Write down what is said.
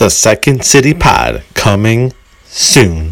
the Second City Pod coming soon.